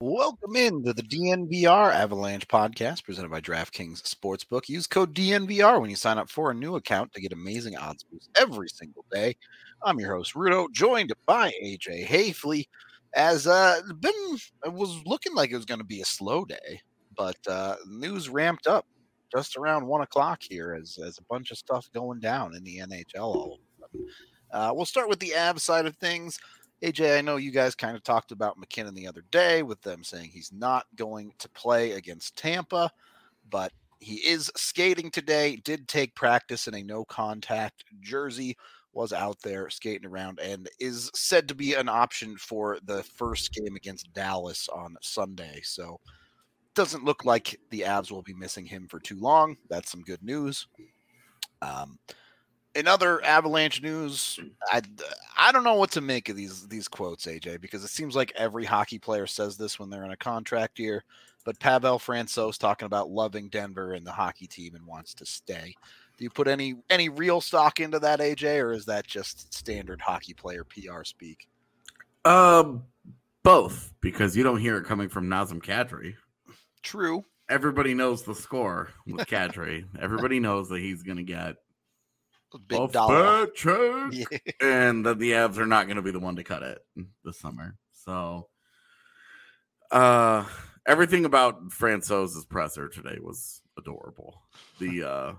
Welcome into the DNVR Avalanche podcast presented by DraftKings Sportsbook. Use code DNVR when you sign up for a new account to get amazing odds boosts every single day. I'm your host Rudo, joined by AJ Haefele. As uh been it was looking like it was going to be a slow day, but uh news ramped up just around one o'clock here as as a bunch of stuff going down in the NHL all of a. Uh, we'll start with the Av side of things. AJ, I know you guys kind of talked about MacKinnon the other day with them saying he's not going to play against Tampa, but he is skating today, did take practice in a no contact jersey, was out there skating around, and is said to be an option for the first game against Dallas on Sunday. So doesn't look like the Avs will be missing him for too long. That's some good news. Um, in other Avalanche news, I I don't know what to make of these these quotes, AJ, because it seems like every hockey player says this when they're in a contract year. But Pavel Francouz talking about loving Denver and the hockey team and wants to stay. Do you put any any real stock into that, AJ, or is that just standard hockey player PR speak? Um, both because you don't hear it coming from Nazem Kadri. True. Everybody knows the score with Kadri. Everybody knows that he's going to get Big off dollar. Yeah. and that the Avs are not going to be the one to cut it this summer. So, uh, everything about Francouz's presser today was adorable. The uh,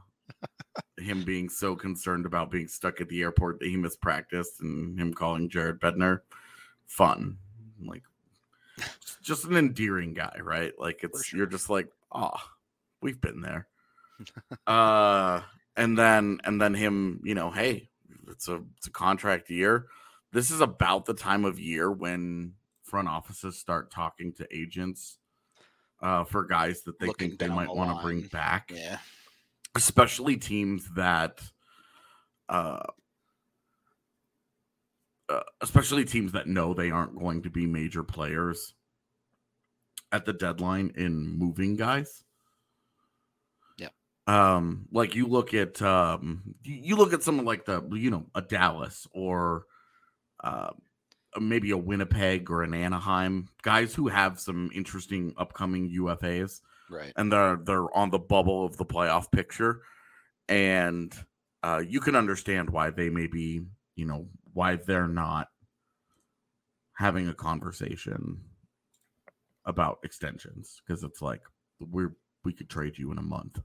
him being so concerned about being stuck at the airport that he missed practice, and him calling Jared Bednar fun, like just an endearing guy, right? Like it's sure. you're just like, oh, we've been there. uh and then and then him, you know, hey, it's a it's a contract year. This is about the time of year when front offices start talking to agents uh for guys that they Looking think they might the want to bring back Yeah. especially teams that uh, uh especially teams that know they aren't going to be major players at the deadline in moving guys. Um like you look at um you, look at someone like the you know a dallas or uh, maybe a winnipeg or an anaheim guys who have some interesting upcoming ufas Right. and they're they're on the bubble of the playoff picture and uh, you can understand why they may be you know why they're not having a conversation about extensions because it's like we're we could trade you in a month.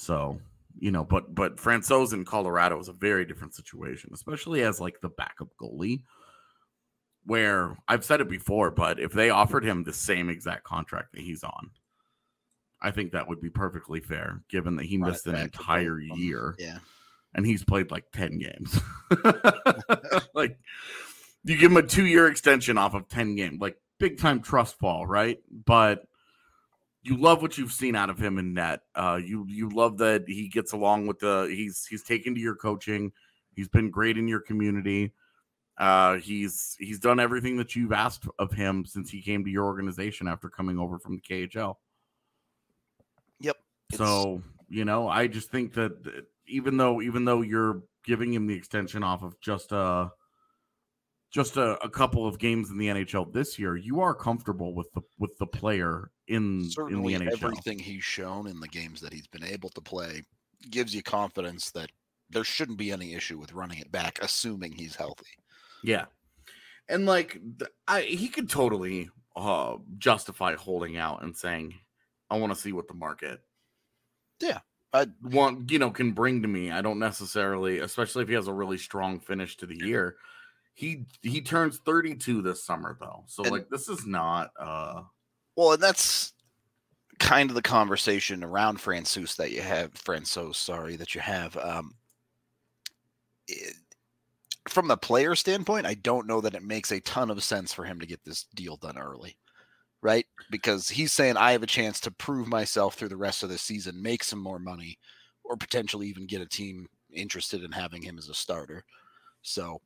So you know but but francouz in colorado is a very different situation especially as like the backup goalie where I've said it before, but if they offered him the same exact contract that he's on, I think that would be perfectly fair, given that he missed an back to both entire year Yeah. and he's played like 10 games. like you give him a two year extension off of 10 games, like big time trust fall, right? But you love what you've seen out of him in net. Uh, you you love that he gets along with the he's he's taken to your coaching. He's been great in your community. Uh, he's he's done everything that you've asked of him since he came to your organization after coming over from the KHL. Yep. So you know, I just think that even though even though you're giving him the extension off of just a just a, a couple of games in the NHL this year, you are comfortable with the with the player in certainly in everything he's shown in the games that he's been able to play gives you confidence that there shouldn't be any issue with running it back, assuming he's healthy. Yeah. And like I he could totally uh justify holding out and saying, I want to see what the market Yeah. I, want, you know, can bring to me. I don't necessarily, especially if he has a really strong finish to the year. He he turns 32 this summer though. So like this is not uh well, and that's kind of the conversation around Francouz that you have, Francouz, sorry, that you have. Um, it- from the player standpoint, I don't know that it makes a ton of sense for him to get this deal done early, right? Because he's saying I have a chance to prove myself through the rest of the season, make some more money, or potentially even get a team interested in having him as a starter. So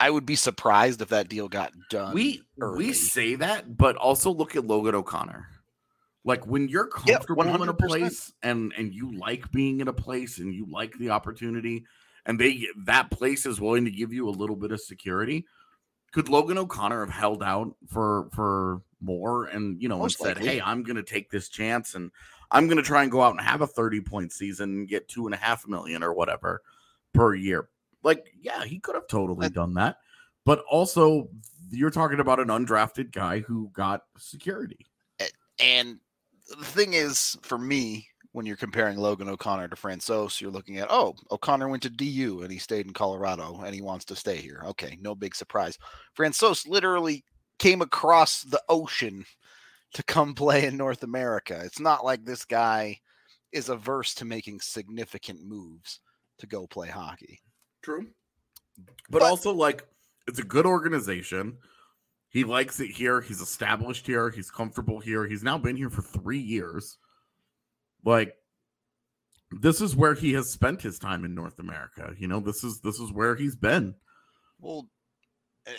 I would be surprised if that deal got done. we early. we say that, but also look at Logan O'Connor. Like when you're Yeah, comfortable in a place and and you like being in a place and you like the opportunity and they that place is willing to give you a little bit of security, could Logan O'Connor have held out for for more and you know Most and said, "Hey, I'm going to take this chance and I'm going to try and go out and have a 30 point season and get two and a half million or whatever per year." Like, yeah, he could have totally done that, but also you're talking about an undrafted guy who got security. And the thing is, for me, when you're comparing Logan O'Connor to Francouz, you're looking at, oh, O'Connor went to DU and he stayed in Colorado and he wants to stay here. Okay, no big surprise. Francouz literally came across the ocean to come play in North America. It's not like this guy is averse to making significant moves to go play hockey. True. But, But- also, like, it's a good organization. He likes it here. He's established here. He's comfortable here. He's now been here for three years. Like, this is where he has spent his time in North America. You know, this is this is where he's been. Well,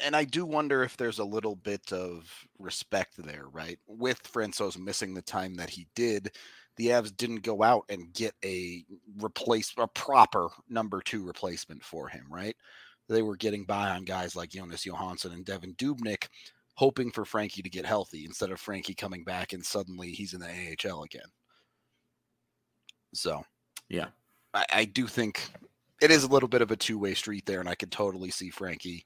and I do wonder if there's a little bit of respect there, right? With Francouz missing the time that he did, the Avs didn't go out and get a replace a proper number two replacement for him, right? They were getting by on guys like Jonas Johansson and Devan Dubnyk, hoping for Frankie to get healthy instead of Frankie coming back and suddenly he's in the AHL again. So, Yeah. I, I do think it is a little bit of a two way street there, and I could totally see Frankie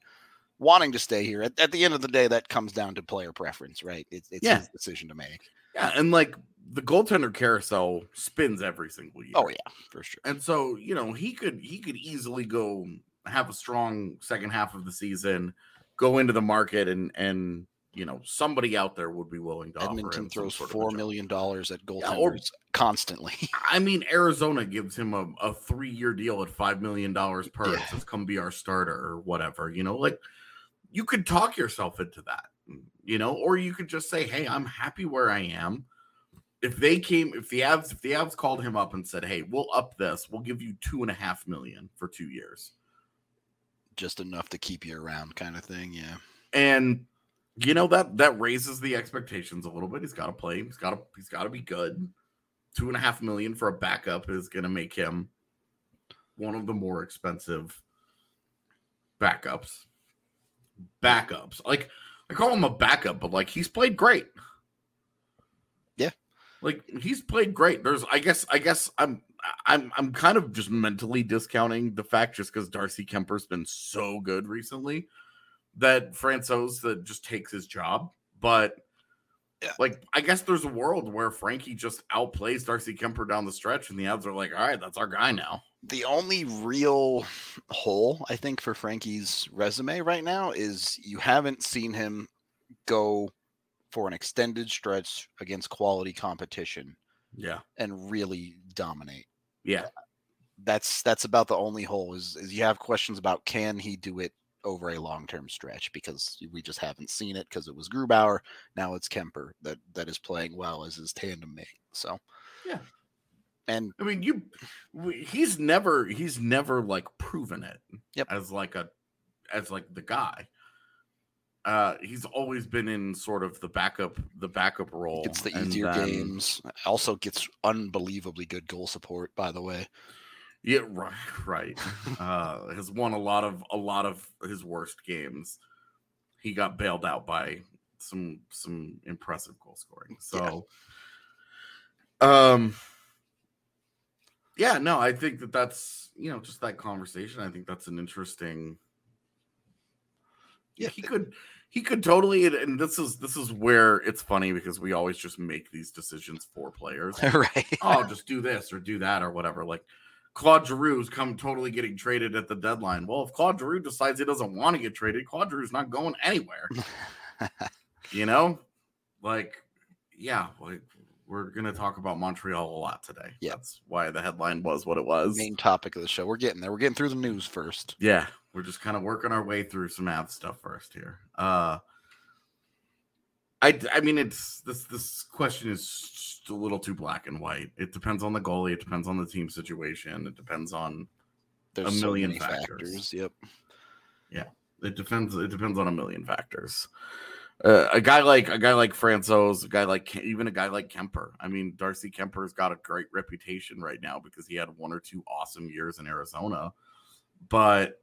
wanting to stay here. At, at the end of the day, that comes down to player preference, right? It's, it's Yeah. his decision to make. Yeah, and like the goaltender carousel spins every single oh, year. Oh yeah, for sure. And so, you know, he could he could easily go have a strong second half of the season, go into the market and and you know, somebody out there would be willing to offer Edmonton throws sort of a four million dollars at goaltenders or- constantly. I mean, Arizona gives him a, a three year deal at five million dollars per. Yeah. Says come be our starter or whatever. You know, like you could talk yourself into that, you know, or you could just say, Hey, I'm happy where I am. If they came, if the Avs, if the Avs called him up and said, Hey, we'll up this, we'll give you two and a half million for two years. Just enough to keep you around, kind of thing. Yeah. And you know that that raises the expectations a little bit. He's got to play. He's got to. He's got to be good. Two and a half million for a backup is going to make him one of the more expensive backups. Backups, like I call him a backup, but like he's played great. Like he's played great. There's, I guess, I guess I'm, I'm, I'm kind of just mentally discounting the fact just because Darcy Kuemper's been so good recently that Francouz that just takes his job. But Yeah. like, I guess there's a world where Frankie just outplays Darcy Kuemper down the stretch, and the odds are like, all right, that's our guy now. The only real hole I think for Frankie's resume right now is you haven't seen him go for an extended stretch against quality competition Yeah, and really dominate. yeah, that's that's about the only hole is, is you have questions about can he do it over a long-term stretch because we just haven't seen it because it was Grubauer now it's Kuemper that that is playing well as his tandem mate so Yeah. and I mean, you, he's never, he's never like proven it. Yep. As like a, as like the guy. Uh, he's always been in sort of the backup, the backup role. gets the easier then- games also gets unbelievably good goal support by the way Yeah, right, right. uh, has won a lot of a lot of his worst games. He got bailed out by some some impressive goal scoring. So, um, yeah, no, I think that that's you know just that conversation. I think that's an interesting. Yeah, Yeah. he could he could totally and- this is this is where it's funny because we always just make these decisions for players right oh, just do this or do that or whatever. Like Claude Giroux's come totally getting traded at the deadline. Well, if Claude Giroux decides he doesn't want to get traded, Claude Giroux's not going anywhere. you know, like yeah, like we're gonna talk about Montreal a lot today. Yeah. that's why the headline was what it was. main topic of the show we're getting there we're getting through the news first Yeah, we're just kind of working our way through some app stuff first here. Uh I I mean it's this this question is a little too black and white. It depends on the goalie, it depends on the team situation, it depends on there's so million many factors. yep Yeah, it depends it depends on a million factors. Uh, a guy like a guy like Francouz, a guy like even a guy like Kuemper. I mean, Darcy Kuemper's got a great reputation right now because he had one or two awesome years in Arizona. But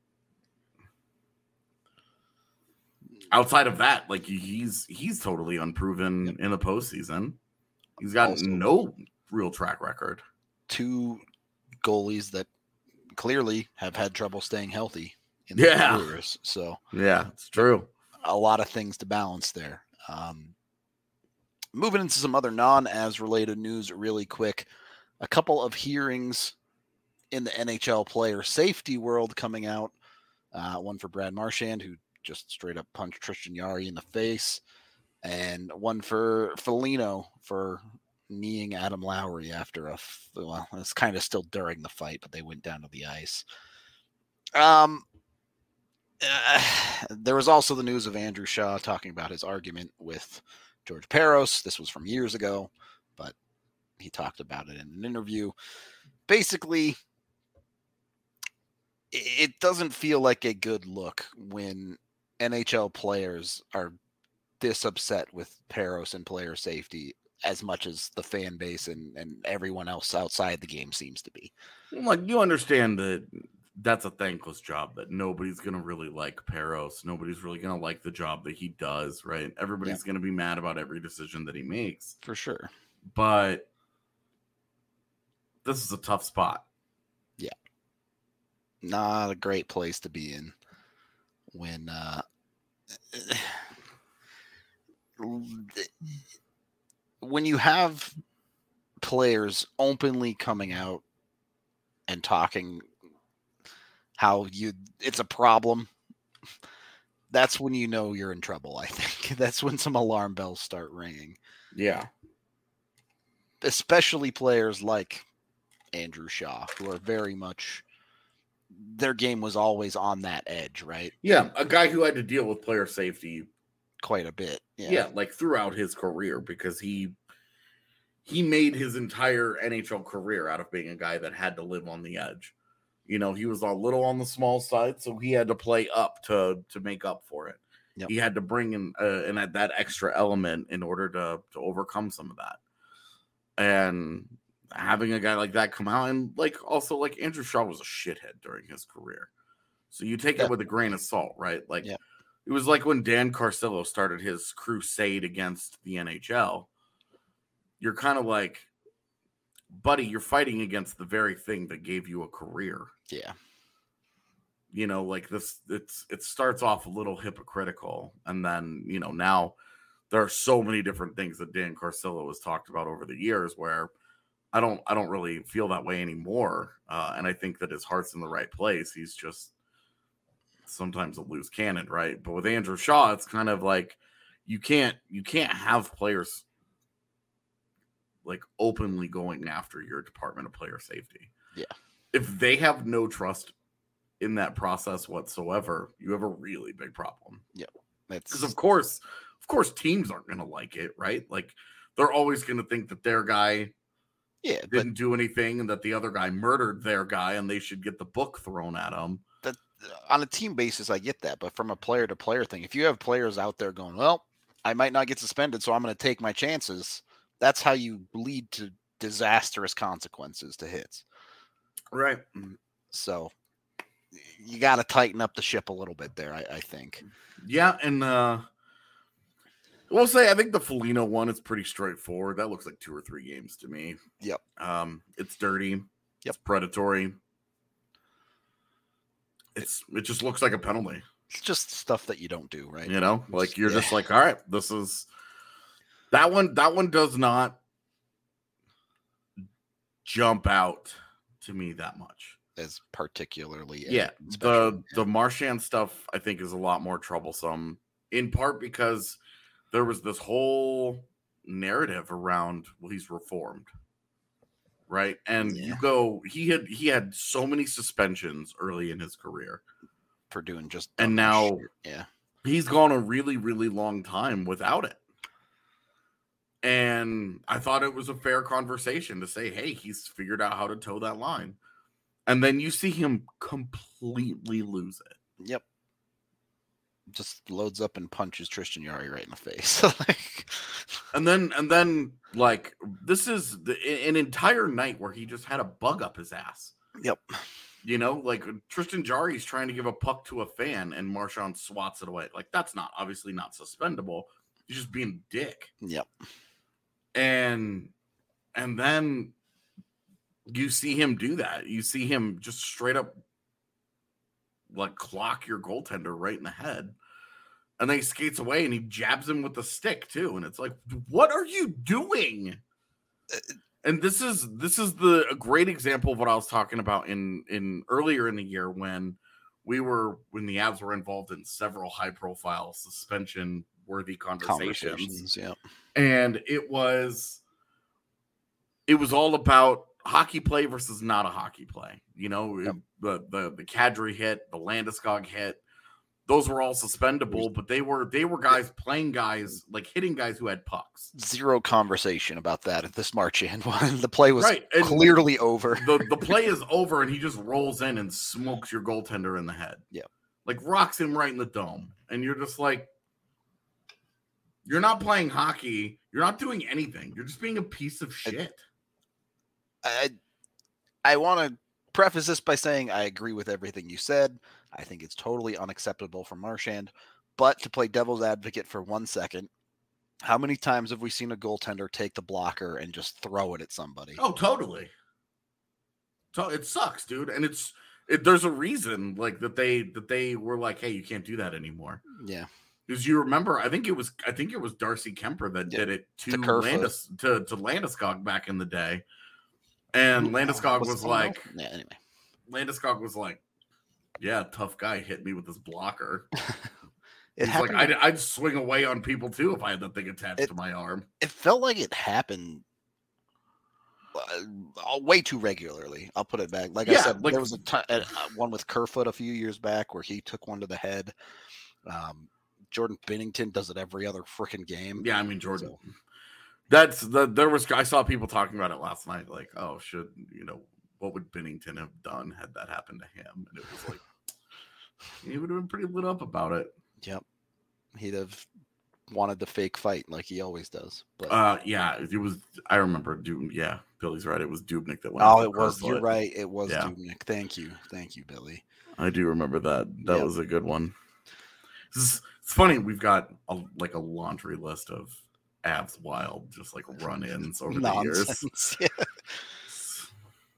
outside of that, like he's he's totally unproven Yep. in the postseason. He's got Also- no real track record. Two goalies that clearly have had trouble staying healthy in Yeah. careers. So Yeah, it's true. a lot of things to balance there. Um, moving into some other non-as related news, really quick. A couple of hearings in the NHL player safety world coming out. Uh, one for Brad Marchand, who just straight up punched Tristan Jarry in the face, and one for Foligno for kneeing Adam Lowry after a well, it's kind of still during the fight, but they went down to the ice. Um, uh, there was also the news of Andrew Shaw talking about his argument with George Parros. This was from years ago, but he talked about it in an interview. Basically, it doesn't feel like a good look when NHL players are this upset with Parros and player safety as much as the fan base and, and everyone else outside the game seems to be. Like you understand that that's a thankless job that nobody's gonna really like Parros. Nobody's really gonna like the job that he does, right? Everybody's gonna be mad about every decision that he makes. For sure. But this is a tough spot. Yeah. Not a great place to be in when uh when you have players openly coming out and talking how you it's a problem that's when you know you're in trouble i think that's when some alarm bells start ringing Yeah. especially players like Andrew Shaw, who are very much their game was always on that edge, right? Yeah. A guy who had to deal with player safety Quite a bit. yeah. like throughout his career because he he made his entire NHL career out of being a guy that had to live on the edge. You know, he was a little on the small side, so he had to play up to to make up for it. Yep. He had to bring in uh, that, that extra element in order to to overcome some of that. And having a guy like that come out and like also like Andrew Shaw was a shithead during his career. So you take Yeah. it with a grain of salt, right? Like Yeah. it was like when Dan Carcillo started his crusade against the NHL. You're kind of like, buddy, you're fighting against the very thing that gave you a career. Yeah. You know, like this, it's it starts off a little hypocritical, and then you know now there are so many different things that Dan Carcillo has talked about over the years where I don't I don't really feel that way anymore, uh, and I think that his heart's in the right place. He's just sometimes a loose cannon, right? But with Andrew Shaw, it's kind of like you can't you can't have players like openly going after your department of player safety. Yeah. If they have no trust in that process whatsoever, you have a really big problem. Yeah. Because of course, of course, teams aren't gonna like it, right? Like they're always gonna think that their guy yeah, didn't do anything and that the other guy murdered their guy and they should get the book thrown at them. that on a team basis, I get that. But from a player to player thing, if you have players out there going, well, I might not get suspended, so I'm going to take my chances. That's how you lead to disastrous consequences to hits. Right. So you got to tighten up the ship a little bit there. I, I think. Yeah, and uh we'll say I think the Foligno one is pretty straightforward. That looks like two or three games to me. Yep. Um, it's dirty. Yep. It's predatory. It's it just looks like a penalty. It's just stuff that you don't do, right? You know, like you're Yeah. just like, all right, this is that one. That one does not jump out to me that much. As particularly, yeah special, the the marchand stuff i think is a lot more troublesome in part because there was this whole narrative around well he's reformed right? And you go he had he had so many suspensions early in his career. For doing just And now- shit. yeah, he's gone a really really long time without it. And i thought it was a fair conversation to say hey he's figured out how to toe that line. And then you see him completely lose it. Yep. Just loads up and punches Tristan Jarry right in the face. Like, And then and then like this is the, an entire night where he just had a bug up his ass. yep. You know, like Tristan Jarry's trying to give a puck to a fan and Marchand swats it away. Like that's not obviously not suspendable. He's just being dick. Yep. And and then you see him do that. You see him just straight up like clock your goaltender right in the head. And then he skates away and he jabs him with the stick too. And it's like, what are you doing? Uh, uh, and this is this is the a great example of what I was talking about in in earlier in the year when we were when the Avs were involved in several high profile suspension worthy conversations. Conversations. Yeah. And it was it was all about hockey play versus not a hockey play. You know, Yep. The the the Kadri hit, the Landeskog hit, those were all suspendable, but they were they were guys playing guys like hitting guys who had pucks. Zero conversation about that at this Marchand one. The play was Right, and- clearly over. The the play is over and he just rolls in and smokes your goaltender in the head. Yep. Like rocks him right in the dome. And you're just like you're not playing hockey. You're not doing anything. You're just being a piece of shit. I I want to preface this by saying I agree with everything you said. I think it's totally unacceptable for Marchand. But to play devil's advocate for one second, how many times have we seen a goaltender take the blocker and just throw it at somebody? Oh, totally. So it sucks, dude. And it's it, there's a reason like that they that they were like, hey, you can't do that anymore. Yeah. Because you remember, I think it was I think it was Darcy Kuemper that Yeah, did it to, to Landis to, to Landeskog back in the day. And Landeskog was, like yeah, anyway. Landeskog was like, Yeah, tough guy hit me with this blocker. It He's happened. like, I'd, I'd swing away on people too if I had that thing attached It- to my arm. it felt like it happened uh, way too regularly. I'll put it back. Like I said, like- there was a uh, one with Kerfoot a few years back where he took one to the head. Um, Jordan Binnington does it every other freaking game. Yeah, I mean Jordan. So- That's the there was I saw people talking about it last night, like, oh, should you know what would Binnington have done had that happened to him? And it was like he would have been pretty lit up about it. Yep. He'd have wanted the fake fight like he always does. But Uh yeah, it was I remember Dub yeah, Billy's right. It was Dubnyk that went oh, it was. You're right. It was Yeah. Dubnyk. Thank you. Thank you, Billy. I do remember that. That Yep. was a good one. It's funny, we've got a, like a laundry list of abs wild, just like run-ins over the years. Yeah.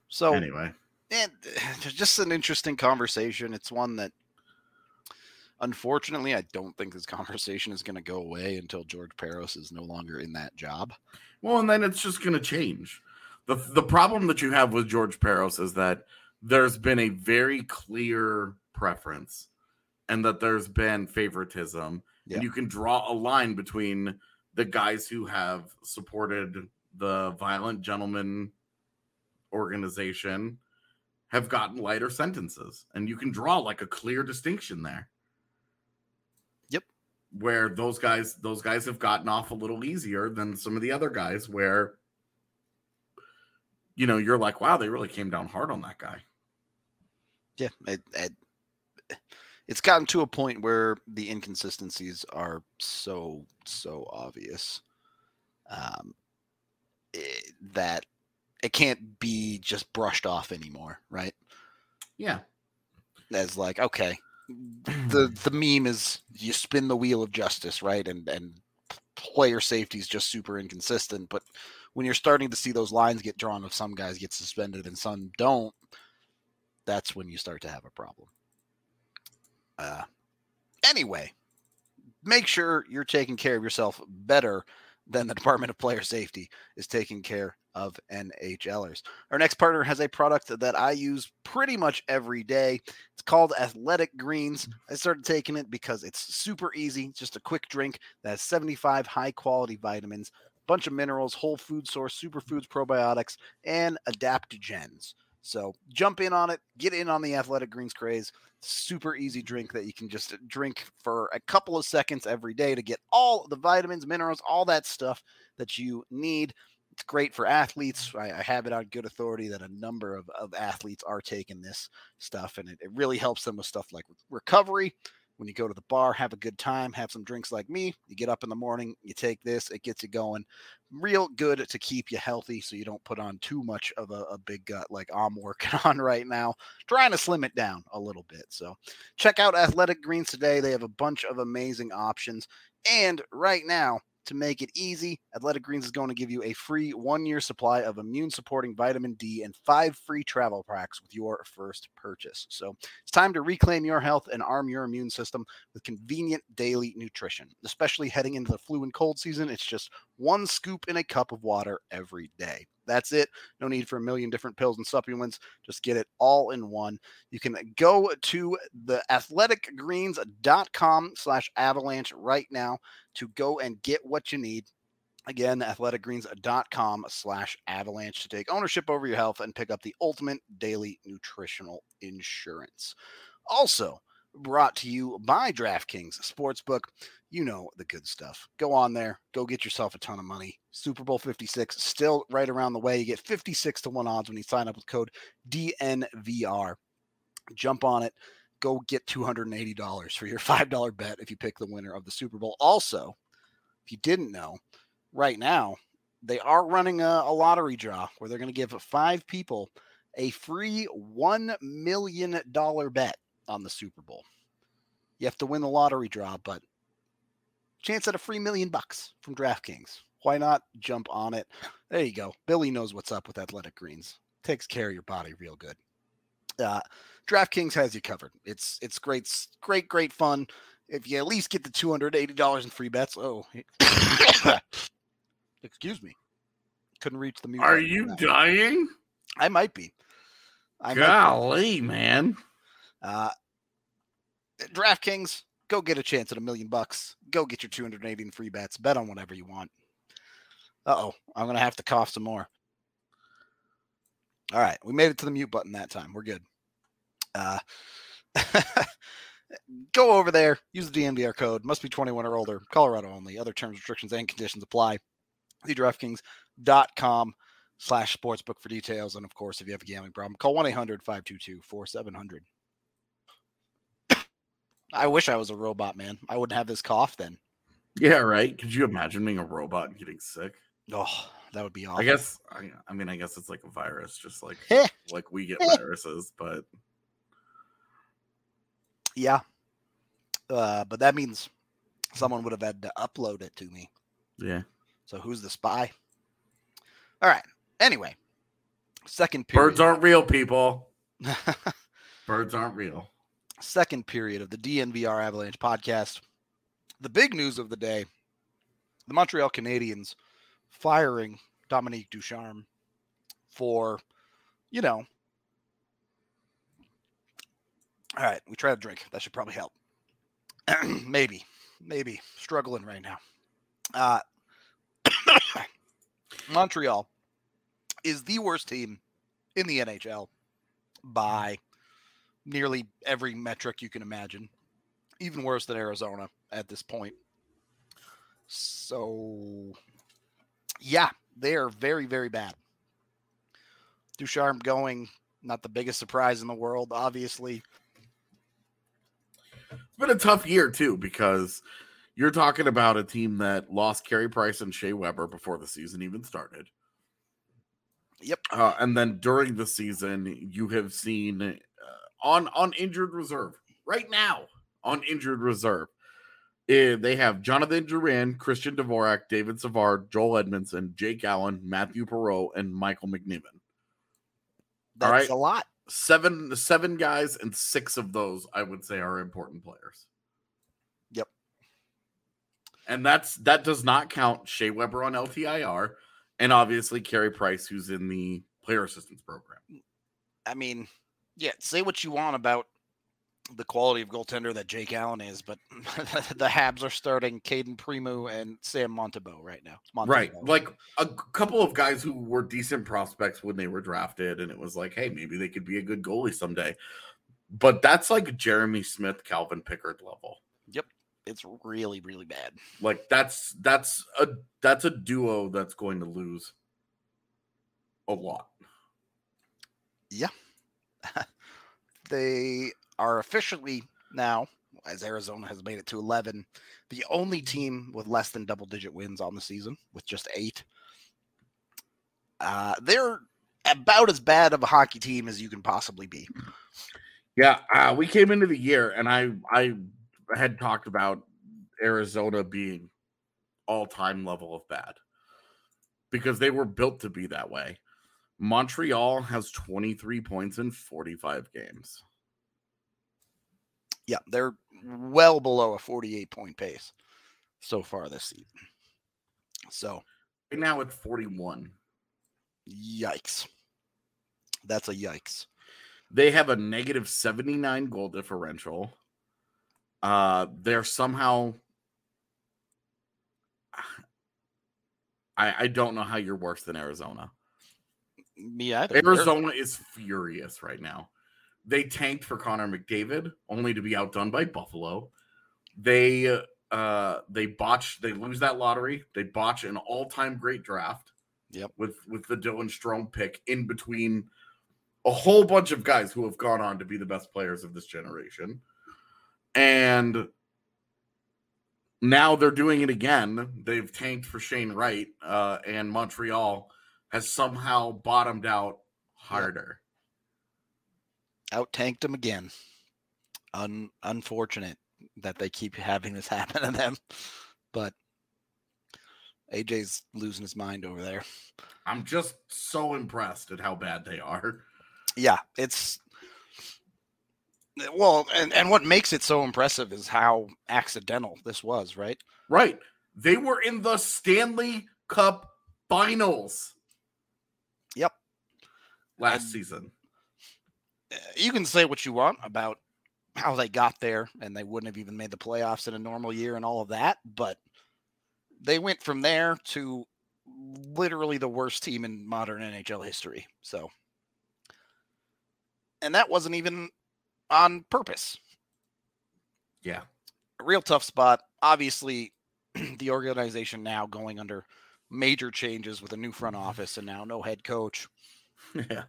So Anyway. and it's just an interesting conversation. It's one that, unfortunately, I don't think this conversation is going to go away until George Parros is no longer in that job. Well, and then it's just going to change. the The problem that you have with George Parros is that there's been a very clear preference, and that there's been favoritism, Yeah. and you can draw a line between the guys who have supported the Violent Gentlemen organization have gotten lighter sentences, and you can draw like a clear distinction there. Yep. Where those guys, those guys have gotten off a little easier than some of the other guys. Where, you know, you're like, wow, they really came down hard on that guy. Yeah, it, it it's gotten to a point where the inconsistencies are so so obvious um, it, that it can't be just brushed off anymore, right? Yeah. As like, okay, the the meme is you spin the wheel of justice, right? And and player safety is just super inconsistent. But when you're starting to see those lines get drawn, of some guys get suspended and some don't, that's when you start to have a problem. Uh, anyway, make sure you're taking care of yourself better than the Department of Player Safety is taking care of NHLers. Our next partner has a product that I use pretty much every day. It's called Athletic Greens. I started taking it because it's super easy, just a quick drink that has 75 high quality vitamins, a bunch of minerals, whole food source, superfoods, probiotics, and adaptogens. So jump in on it, get in on the Athletic Greens craze. Super easy drink that you can just drink for a couple of seconds every day to get all the vitamins, minerals, all that stuff that you need. It's great for athletes. I, I have it on good authority that a number of, of athletes are taking this stuff, and it, it really helps them with stuff like recovery when you go to the bar, have a good time, have some drinks like me. You get up in the morning, you take this, it gets you going. Real good to keep you healthy so you don't put on too much of a, a big gut like I'm working on right now. Trying to slim it down a little bit. So check out Athletic Greens today. They have a bunch of amazing options. And right now, to make it easy, Athletic Greens is going to give you a free one year supply of immune supporting vitamin D and five free travel packs with your first purchase. So it's time to reclaim your health and arm your immune system with convenient daily nutrition. Especially heading into the flu and cold season, it's just one scoop in a cup of water every day. That's it. No need for a million different pills and supplements. Just get it all in one. You can go to the athleticgreens.com slash avalanche right now to go and get what you need. Again, athleticgreens.com slash avalanche to take ownership over your health and pick up the ultimate daily nutritional insurance. Also, brought to you by DraftKings Sportsbook. You know the good stuff. Go on there, go get yourself a ton of money. Super Bowl 56 still right around the way. You get 56 to 1 odds when you sign up with code DNVR. Jump on it. Go get $280 for your $5 bet if you pick the winner of the Super Bowl. Also, if you didn't know, right now they are running a, a lottery draw where they're going to give five people a free $1 million bet on the Super Bowl. You have to win the lottery draw, but chance at a free million bucks from DraftKings. Why not jump on it? There you go. Billy knows what's up with Athletic Greens. Takes care of your body real good. Uh, DraftKings has you covered. It's it's great, great, great fun. If you at least get the two hundred eighty dollars in free bets. Oh, excuse me, couldn't reach the mute. Are you dying? I might be. I Golly, be. man. Uh, DraftKings, go get a chance at a million bucks. Go get your 280 in free bets. Bet on whatever you want. Uh oh, I'm gonna have to cough some more. All right, we made it to the mute button that time. We're good. Uh, go over there, use the DNVR code. Must be 21 or older. Colorado only. Other terms, restrictions, and conditions apply. The DraftKings.com slash sportsbook for details. And of course, if you have a gambling problem, call 1 800 522 4700. I wish I was a robot, man. I wouldn't have this cough then. Yeah, right. Could you imagine being a robot and getting sick? Oh, that would be awesome. I guess. I, I mean, I guess it's like a virus, just like like we get viruses, but yeah. Uh, but that means someone would have had to upload it to me. Yeah. So who's the spy? All right. Anyway, second period. Birds aren't real, people. Birds aren't real second period of the DNVR Avalanche podcast. The big news of the day the Montreal Canadiens firing Dominique Ducharme for, you know. All right, we try to drink. That should probably help. maybe, maybe struggling right now. Uh, Montreal is the worst team in the NHL by nearly every metric you can imagine. Even worse than Arizona at this point. So, yeah, they are very, very bad. Ducharme going, not the biggest surprise in the world, obviously. It's been a tough year, too, because you're talking about a team that lost Carey Price and Shea Weber before the season even started. Yep. Uh, and then during the season, you have seen on on injured reserve right now on injured reserve. Eh, they have Jonathan Drouin, Christian Dvorak, David Savard, Joel Edmundson, Jake Allen, Mathieu Perreault, and Michael McNiven. That's All right? a lot. Seven seven guys, and six of those I would say are important players. Yep. And that's that does not count Shea Weber on LTIR, and obviously Carey Price, who's in the player assistance program. I mean, yeah, say what you want about the quality of goaltender that Jake Allen is, but the Habs are starting Cayden Primeau and Sam Montembeault right now. Montembeault. Right, like a couple of guys who were decent prospects when they were drafted, and it was like, hey, maybe they could be a good goalie someday. But that's like Jeremy Smith, Calvin Pickard level. Yep, it's really, really bad. Like that's that's a that's a duo that's going to lose a lot. Yeah, they are officially now as Arizona has made it to 11. The only team with less than double digit wins on the season, with just eight. Uh, they're about as bad of a hockey team as you can possibly be. Yeah, uh, we came into the year and I I had talked about Arizona being all time level of bad because they were built to be that way. Montreal has 23 points in 45 games. Yeah, they're well below a 48 point pace so far this season. So right now it's 41. Yikes. That's a yikes. They have a negative 79 goal differential. Uh they're somehow I, I don't know how you're worse than Arizona. Me either. Arizona is furious right now. They tanked for Connor McDavid, only to be outdone by Buffalo. They uh they botch they lose that lottery. They botch an all-time great draft. Yep. With with the Dylan Strome pick in between a whole bunch of guys who have gone on to be the best players of this generation. And now they're doing it again. They've tanked for Shane Wright, uh, and Montreal has somehow bottomed out harder. Out tanked them again. Un- unfortunate that they keep having this happen to them, but AJ's losing his mind over there. I'm just so impressed at how bad they are. Yeah, it's well, and, and what makes it so impressive is how accidental this was, right? Right. They were in the Stanley Cup finals. Last season. You can say what you want about how they got there and they wouldn't have even made the playoffs in a normal year and all of that, but they went from there to literally the worst team in modern NHL history. So, and that wasn't even on purpose. Yeah. A real tough spot. Obviously, the organization now going under major changes with a new front office and now no head coach. Yeah.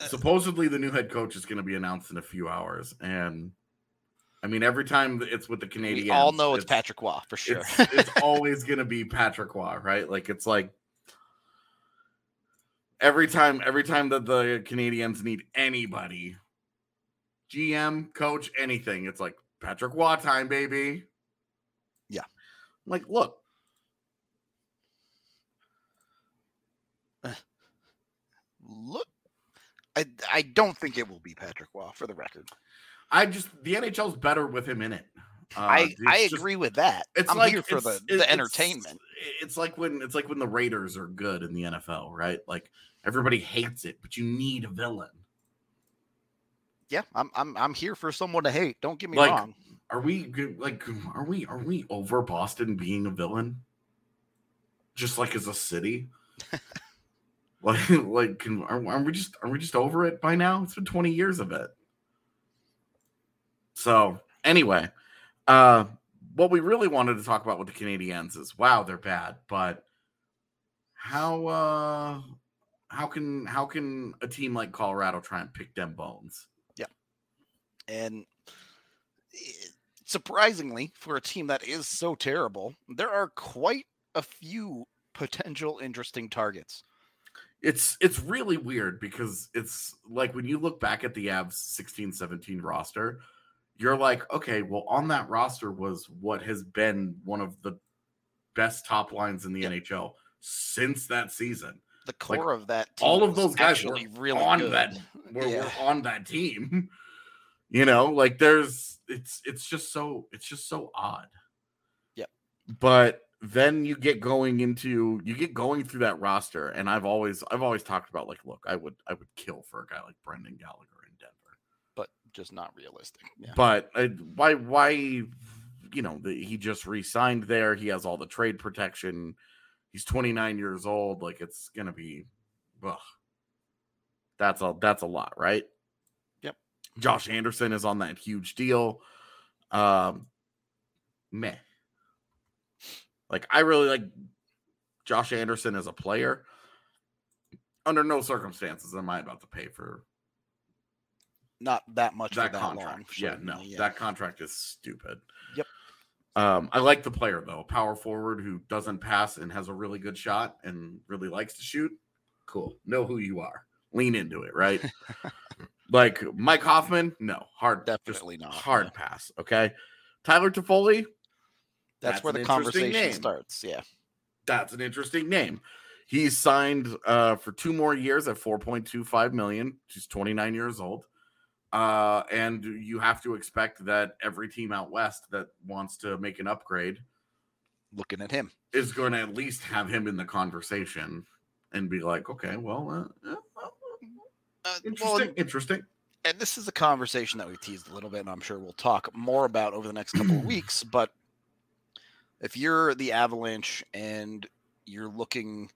Uh, Supposedly, the new head coach is going to be announced in a few hours. And I mean, every time it's with the Canadiens, we all know it's, it's Patrick Roy for sure. It's, it's always going to be Patrick Roy, right? Like, it's like every time, every time that the Canadiens need anybody GM, coach, anything. It's like Patrick Roy time, baby. Yeah. like, look. Look. I I don't think it will be Patrick Roy for the record. I just the NHL's better with him in it. Uh, I I agree just, with that. It's I'm like, here for the, the entertainment. It's, it's like when it's like when the Raiders are good in the NFL, right? Like everybody hates it, but you need a villain yeah, I'm I'm I'm here for someone to hate. Don't get me like, wrong. Are we like are we are we over Boston being a villain? Just like as a city? like like can, are, are we just are we just over it by now? It's been 20 years of it. So anyway, uh what we really wanted to talk about with the Canadiens is wow, they're bad, but how uh how can how can a team like Colorado try and pick them bones? Yeah, and eh, surprisingly, for a team that is so terrible, there are quite a few potential interesting targets. It's it's really weird because it's like when you look back at the Avs 16 17 roster, you're like, okay, well, on that roster was what has been one of the best top lines in the yeah. NHL since that season. The core like, of that all of those guys were really on good. that were, yeah. were on that team. You know, like there's it's it's just so it's just so odd. Yep. But then you get going into you get going through that roster, and I've always I've always talked about like, look, I would I would kill for a guy like Brendan Gallagher in Denver, but just not realistic. Yeah. But uh, why why you know the, he just re-signed there. He has all the trade protection. He's 29 years old. Like it's gonna be, ugh. that's a that's a lot, right? Yep josh Anderson is on that huge deal. Um, meh. Like I really like Josh Anderson as a player. Under no circumstances am I about to pay for not that much that that contract. long. yeah, no, certainly, that contract is stupid. Yep. Um, I like the player though, power forward who doesn't pass and has a really good shot and really likes to shoot. Cool. Know who you are. Lean into it, right? like Mike Hoffman, no, hard, Definitely not, hard yeah. pass. Okay. Tyler Toffoli, that's, That's where the conversation name. starts. Yeah, that's an interesting name. He's signed uh, for two more years at 4.25 million. She's 29 years old. Uh, and you have to expect that every team out west that wants to make an upgrade looking at him. is going to at least have him in the conversation and be like, okay, well, uh, uh, well, Uh, interesting, well, interesting. and this is a conversation that we've teased a little bit, and I'm sure we'll talk more about over the next couple of weeks. But if you're the Avalanche and you're looking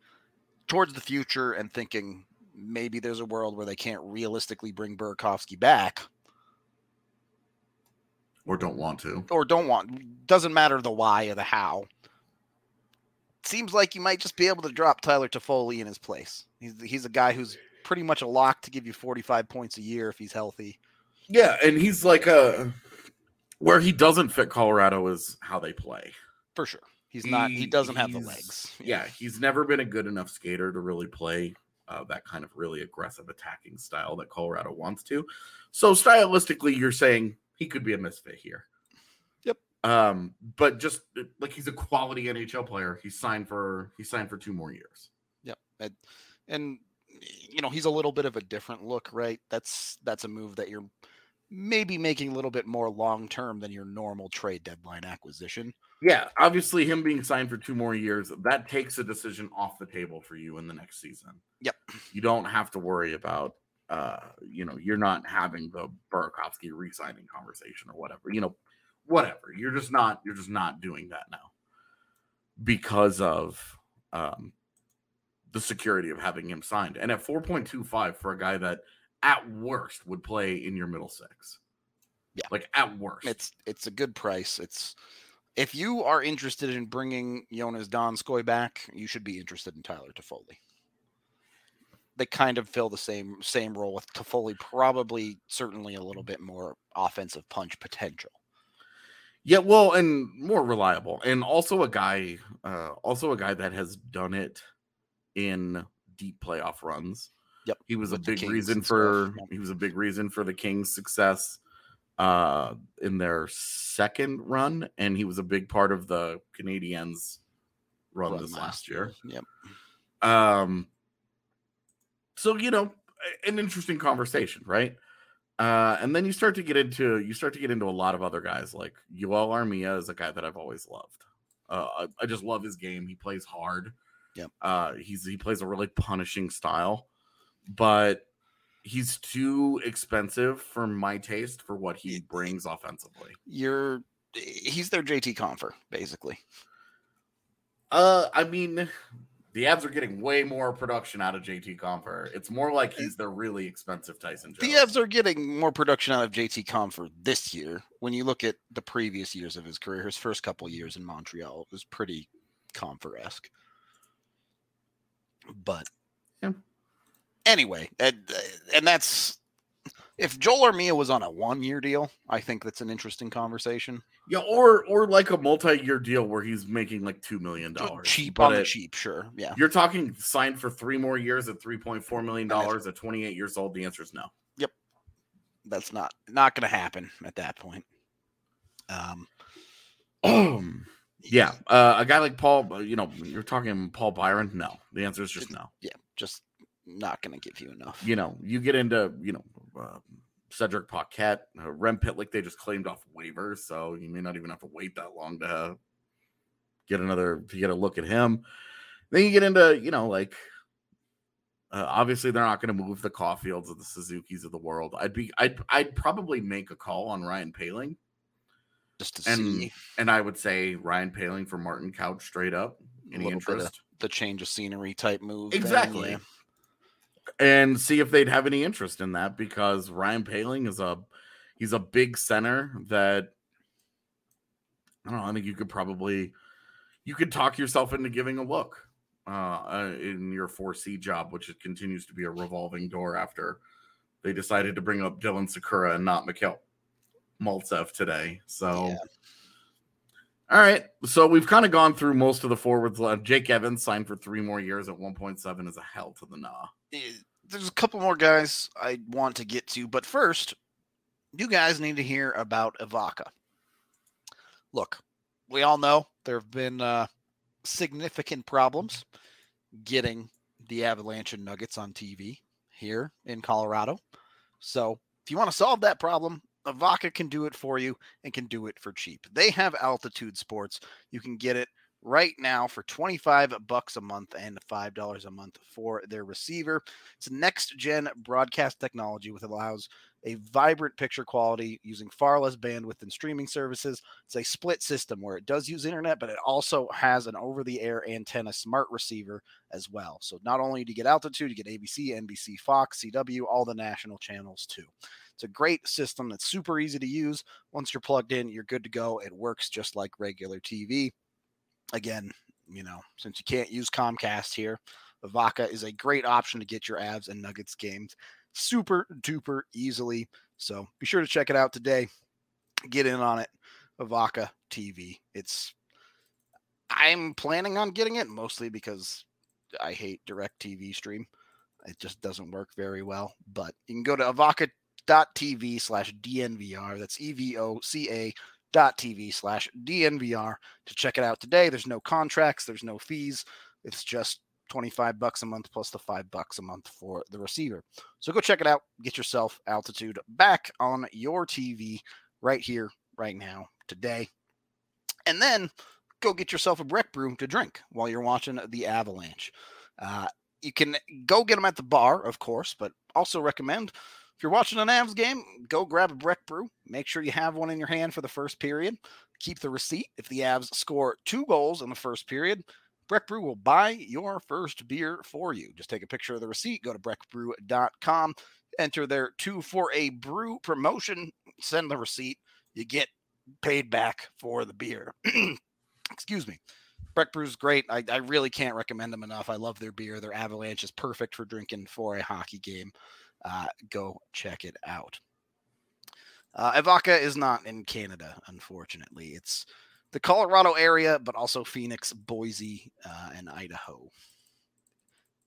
towards the future and thinking maybe there's a world where they can't realistically bring Burakovsky back, Or don't want to. or don't want doesn't matter the why or the how. Seems like you might just be able to drop Tyler Toffoli in his place. He's he's a guy who's pretty much a lock to give you 45 points a year if he's healthy. Yeah, and he's like a where he doesn't fit Colorado is how they play. For sure. He's not he He- doesn't have the legs. Yeah, he's never been a good enough skater to really play uh, that kind of really aggressive attacking style that Colorado wants to. So stylistically, you're saying he could be a misfit here. Yep. Um, but just uh, like he's a quality NHL player, he's signed for he signed for two more years. Yep. And, and you know, he's a little bit of a different look, right? That's that's a move that you're maybe making a little bit more long term than your normal trade deadline acquisition. Yeah, obviously, him being signed for two more years that takes a decision off the table for you in the next season. Yep. You don't have to worry about, uh, you know, you're not having the Burakovsky re-signing conversation or whatever. You know, whatever. You're just not. You're just not doing that now because of um, the security of having him signed. And at 4.25 for a guy that at worst would play in your middle six. Yeah. like at worst. It's it's a good price. It's if you are interested in bringing Joonas Donskoi back, you should be interested in Tyler Toffoli. They kind of fill the same same role with Toffoli, probably certainly a little bit more offensive punch potential. Yeah, well, and more reliable, and also a guy, uh, also a guy that has done it in deep playoff runs. Yep, he was a with the big reason for he was a big reason for the Kings' success uh, in their second run, and he was a big part of the Canadiens' run, Run this last year. Yep. Um, so you know, an interesting conversation, right? Uh, and then you start to get into you start to get into a lot of other guys like Joel Armia is a guy that I've always loved. Uh, I, I just love his game. He plays hard. Yep. Uh, he's he plays a really punishing style, but he's too expensive for my taste for what he brings offensively. You're he's their JT Compher, basically. Uh, I mean, the Avs are getting way more production out of JT Compher. It's more like he's the really expensive Tyson Jost. The Evs are getting more production out of JT Compher this year. When you look at the previous years of his career, his first couple years in Montreal, was pretty Compher esque. But Yeah. Anyway, and, and that's if Joel Armia was on a one year deal, I think that's an interesting conversation. Yeah, or or like a multi-year deal where he's making like two million dollars. cheap But on the it- cheap, sure. Yeah. You're talking signed for three more years at three point four million dollars at 28 years old. The answer is no. Yep, that's not not gonna happen at that point. Um yeah, uh, a guy like Paul, uh, you know, you're talking Paul Byron. No, the answer is just no. yeah, just not gonna give you enough. You know, you get into you know uh, Cedric Paquette, uh, Rem Pitlick. They just claimed off waivers, so you may not even have to wait that long to uh, get another to get a look at him. Then you get into you know like uh, obviously they're not going to move the Caulfields of the Suzuki's of the world. I'd be I'd I'd probably make a call on Ryan Poehling. Just to and see and I would say Ryan Poehling for Martin Kaut straight up. Any little bit of interest? the change of scenery type move. thing, Exactly. yeah. And see if they'd have any interest in that because Ryan Poehling is a he's a big center that I don't know. I think you could probably you could talk yourself into giving a look uh, uh in your 4C job, which it continues to be a revolving door after they decided to bring up Dylan Sikura and not Mikhail Maltsev today. So, Yeah. all right. So we've kind of gone through most of the forwards. Jake Evans signed for three more years at 1.7 is a hell to the nah. There's a couple more guys I want to get to, but first, you guys need to hear about Evoca. Look, we all know there have been uh, significant problems getting the Avalanche and Nuggets on TV here in Colorado. So if you want to solve that problem, Evoca can do it for you and can do it for cheap. They have altitude sports. You can get it right now for 25 bucks a month and $5 a month for their receiver. It's next gen broadcast technology which allows a vibrant picture quality using far less bandwidth than streaming services. It's a split system where it does use internet, but it also has an over the air antenna smart receiver as well. So not only do you get altitude, you get ABC, NBC, Fox, CW, all the national channels too. It's a great system that's super easy to use. Once you're plugged in, you're good to go. It works just like regular TV. Again, you know, since you can't use Comcast here, Evoca is a great option to get your Avs and Nuggets games super duper easily. So be sure to check it out today. Get in on it. Evoca TV. It's I'm planning on getting it mostly because I hate direct TV stream. It just doesn't work very well. But you can go to evoca.tv slash DNVR. That's E V O C A TV slash DNVR to check it out today. There's no contracts, there's no fees. It's just 25 bucks a month plus the five bucks a month for the receiver. So go check it out. Get yourself altitude back on your TV right here, right now, today. And then go get yourself a Breck brew to drink while you're watching the Avalanche. Uh, you can go get them at the bar, of course, but also recommend if you're watching an Avs game, go grab a Breck brew. Make sure you have one in your hand for the first period. Keep the receipt. If the Avs score two goals in the first period, Breck Brew will buy your first beer for you. Just take a picture of the receipt, go to breckbrew.com, enter their two for a brew promotion, send the receipt. You get paid back for the beer. Excuse me. Breck Brew's great. I, I really can't recommend them enough. I love their beer. Their Avalanche is perfect for drinking for a hockey game. Uh, go check it out. Uh, Evoca is not in Canada, unfortunately. It's the Colorado area, but also Phoenix, Boise, uh, and Idaho.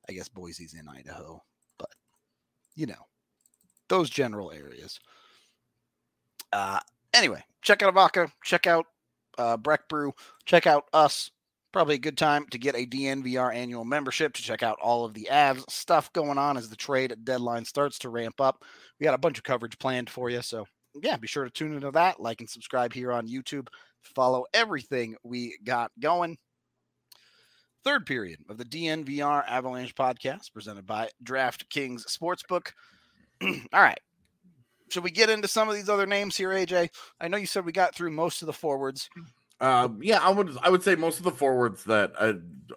I guess Boise's in Idaho, but you know, those general areas. Uh, anyway, check out Evoca, check out uh, Breck Brew, check out us. Probably a good time to get a DNVR annual membership to check out all of the Avs stuff going on as the trade deadline starts to ramp up. We got a bunch of coverage planned for you, so yeah, be sure to tune into that. Like and subscribe here on YouTube follow everything we got going. Third period of the DNVR Avalanche podcast presented by DraftKings Sportsbook. All right. Should we get into some of these other names here, AJ? I know you said we got through most of the forwards. Um, yeah, I would I would say most of the forwards that I,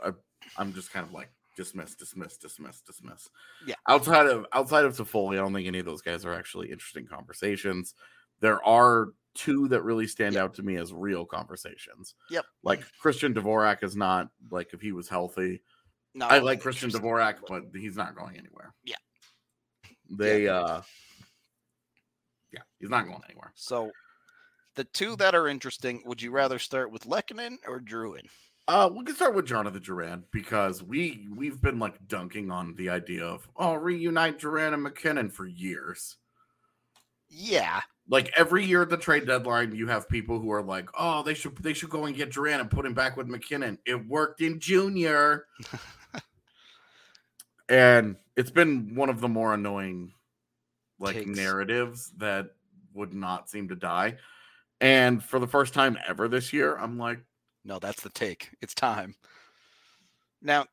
I I'm just kind of like dismiss, dismiss, dismiss, dismiss. Yeah. Outside of outside of Toffoli, I don't think any of those guys are actually interesting conversations. There are two that really stand Yep. out to me as real conversations. Yep. Like Christian Dvorak is not like if he was healthy. No, I like Christian Dvorak, but he's not going anywhere. Yeah. They uh yeah, he's not going anywhere. So the two that are interesting, would you rather start with Lehkonen or Drouin? Uh, we can start with Jonathan Drouin because we we've been like dunking on the idea of oh reunite Drouin and MacKinnon for years. Yeah. Like every year at the trade deadline, you have people who are like, oh, they should they should go and get Drouin and put him back with MacKinnon. It worked in junior, and it's been one of the more annoying like Takes. narratives that would not seem to die. And for the first time ever this year, I'm like, No, that's the take. It's time. Now,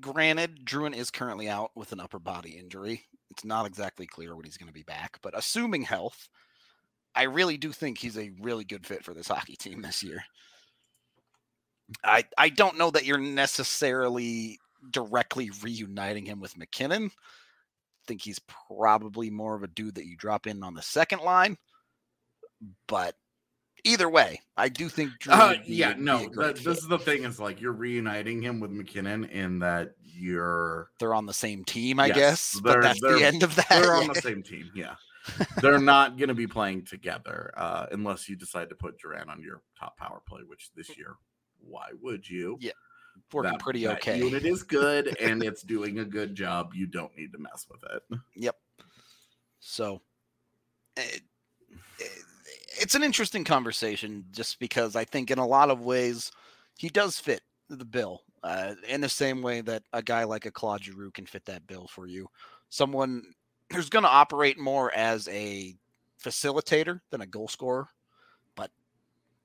granted, Drouin is currently out with an upper body injury. It's not exactly clear when he's going to be back, but assuming health, I really do think he's a really good fit for this hockey team this year. I I don't know that you're necessarily directly reuniting him with MacKinnon. I think he's probably more of a dude that you drop in on the second line, but either way, I do think. Drew Uh, be- yeah, no. that- this is the thing. Is like you're reuniting him with MacKinnon in that you're they're on the same team, I Yes, guess. But that's the end of that. they're on the same team. Yeah, they're not going to be playing together uh, unless you decide to put Drouin on your top power play. Which this year, why would you? Yeah, Working That- pretty that okay. Unit is good and it's doing a good job. You don't need to mess with it. Yep. So it, it- it's an interesting conversation just because I think in a lot of ways he does fit the bill uh, in the same way that a guy like a Claude Giroux can fit that bill for you. Someone who's going to operate more as a facilitator than a goal scorer, but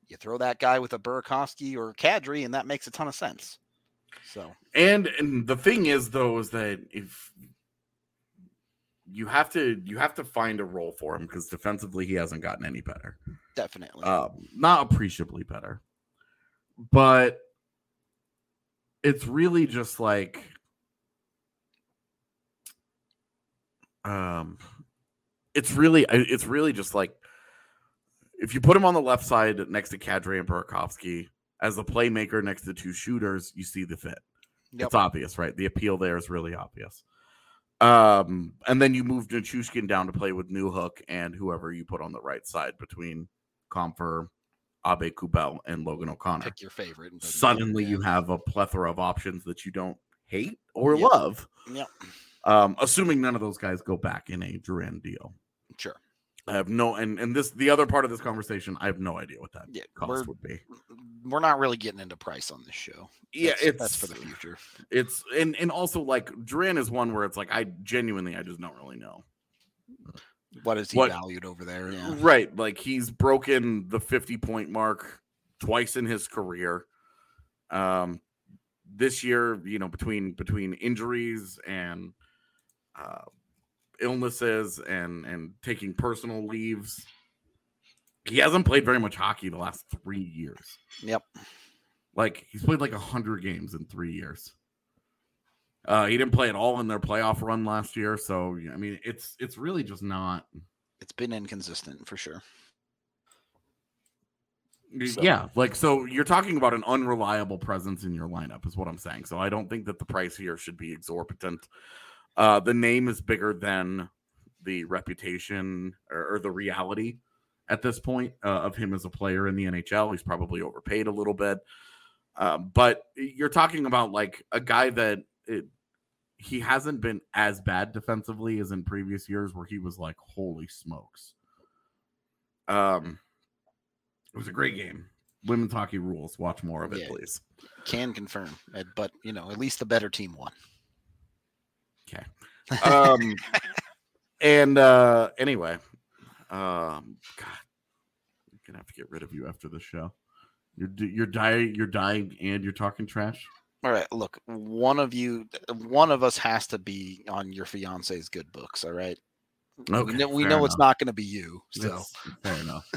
you throw that guy with a Burakovsky or Kadri, and that makes a ton of sense. So And and the thing is though is that if you have to you have to find a role for him because defensively he hasn't gotten any better. definitely, Um, not appreciably better. But it's really just like um it's really it's really just like if you put him on the left side next to Kadri and Burakovsky as a playmaker next to two shooters, you see the fit. Yep. It's obvious, right? The appeal there is really obvious. Um, and then you move Nichushkin down to play with Newhook and whoever you put on the right side between Compher, Abe Kubel, and Logan O'Connor. pick your favorite. and Suddenly you have a plethora of options that you don't hate or Yep. love. Yep. Um, assuming none of those guys go back in a Drouin deal. Sure. I have no and and this the other part of this conversation, I have no idea what that Yeah, cost would be. we're not really getting into price on this show. Yeah, That's- it's that's for the future. It's and and also like Drouin is one where it's like I genuinely I just don't really know. What is he What- valued over there? Yeah. Right, like he's broken the 50 point mark twice in his career. Um this year, you know, between between injuries and uh illnesses and and taking personal leaves, he hasn't played very much hockey the last 3 years. Yep. Like he's played like a 100 games in 3 years. Uh, he didn't play at all in their playoff run last year, so I mean, it's it's really just not It's been inconsistent for sure. So- Yeah, like so you're talking about an unreliable presence in your lineup is what I'm saying. So I don't think that the price here should be exorbitant. Uh the name is bigger than the reputation or, or the reality at this point uh, of him as a player in the NHL. He's probably overpaid a little bit. Um, but you're talking about like a guy that it, he hasn't been as bad defensively as in previous years where he was like holy smokes. Um it was a great game. Women's hockey rules. Watch more of it, Yeah. please. Can confirm, but you know, at least the better team won. Um, and uh, anyway, um, God, I'm gonna have to get rid of you after the show. You're you're dying. You're dying, and you're talking trash. All right, look, one of you, one of us has to be on your fiance's good books. All right. Okay, we know, we know it's not going to be you. So That's fair enough.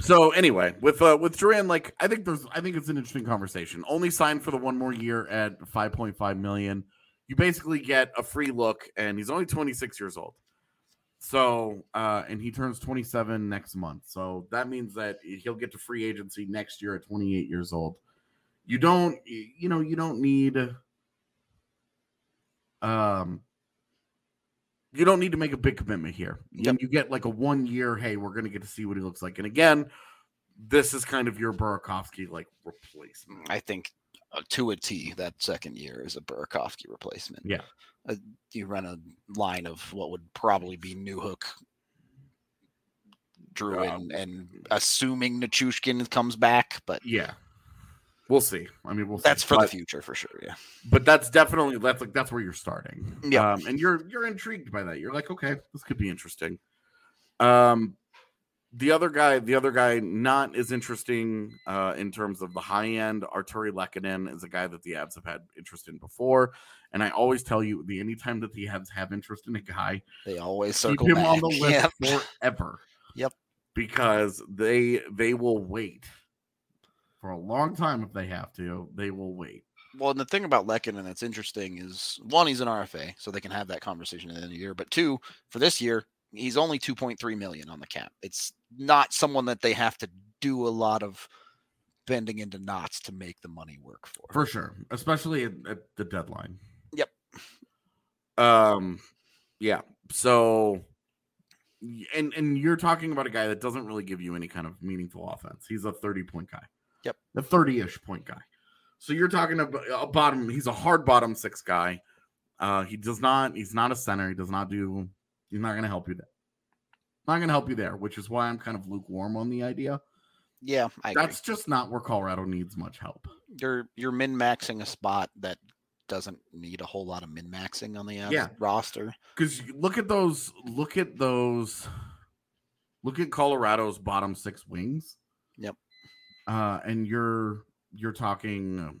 so anyway, with uh with Drouin, like I think there's I think it's an interesting conversation. Only signed for the one more year at 5.5 million. You basically get a free look, and he's only 26 years old. So uh and he turns 27 next month. So that means that he'll get to free agency next year at 28 years old. You don't you know, you don't need um you don't need to make a big commitment here. You, Yep. you get like a one year, hey, we're gonna get to see what he looks like. And again, this is kind of your Burakovsky like replacement. I think to a T, that second year is a Burakovsky replacement. Yeah. Uh, you run a line of what would probably be Newhook, Drew, Um, and, and assuming Nichushkin comes back, but Yeah. We'll see. I mean, we'll see. that's for but, the future for sure. Yeah. but that's definitely that's like that's where you're starting. Yeah. Um, and you're you're intrigued by that. You're like, okay, this could be interesting. Um the other guy, the other guy, not as interesting uh, in terms of the high end. Artturi Lehkonen is a guy that the Avs have had interest in before, and I always tell you, the anytime that the Avs have interest in a guy, They always keep circle him back. on the list Yep. forever. Yep. Because they they will wait for a long time if they have to. They will wait. Well, and the thing about Lehkonen that's interesting is one, he's an RFA, so they can have that conversation at the end of the year. But two, for this year, He's only 2.3 million on the cap. It's not someone that they have to do a lot of bending into knots to make the money work for. For sure, especially at, at the deadline. Yep. Um yeah. So and and you're talking about a guy that doesn't really give you any kind of meaningful offense. He's a 30 point guy. Yep. A 30-ish point guy. So you're talking about a bottom, he's a hard bottom six guy. Uh he does not, he's not a center. He does not do, he's not gonna help you Not gonna help you there, which is why I'm kind of lukewarm on the idea. Yeah, I That's just not where Colorado needs much help. You're you're min maxing a spot that doesn't need a whole lot of min maxing on the Yeah. roster. Because look at those, look at those, look at Colorado's bottom six wings. Yep. Uh, and you're you're talking, um,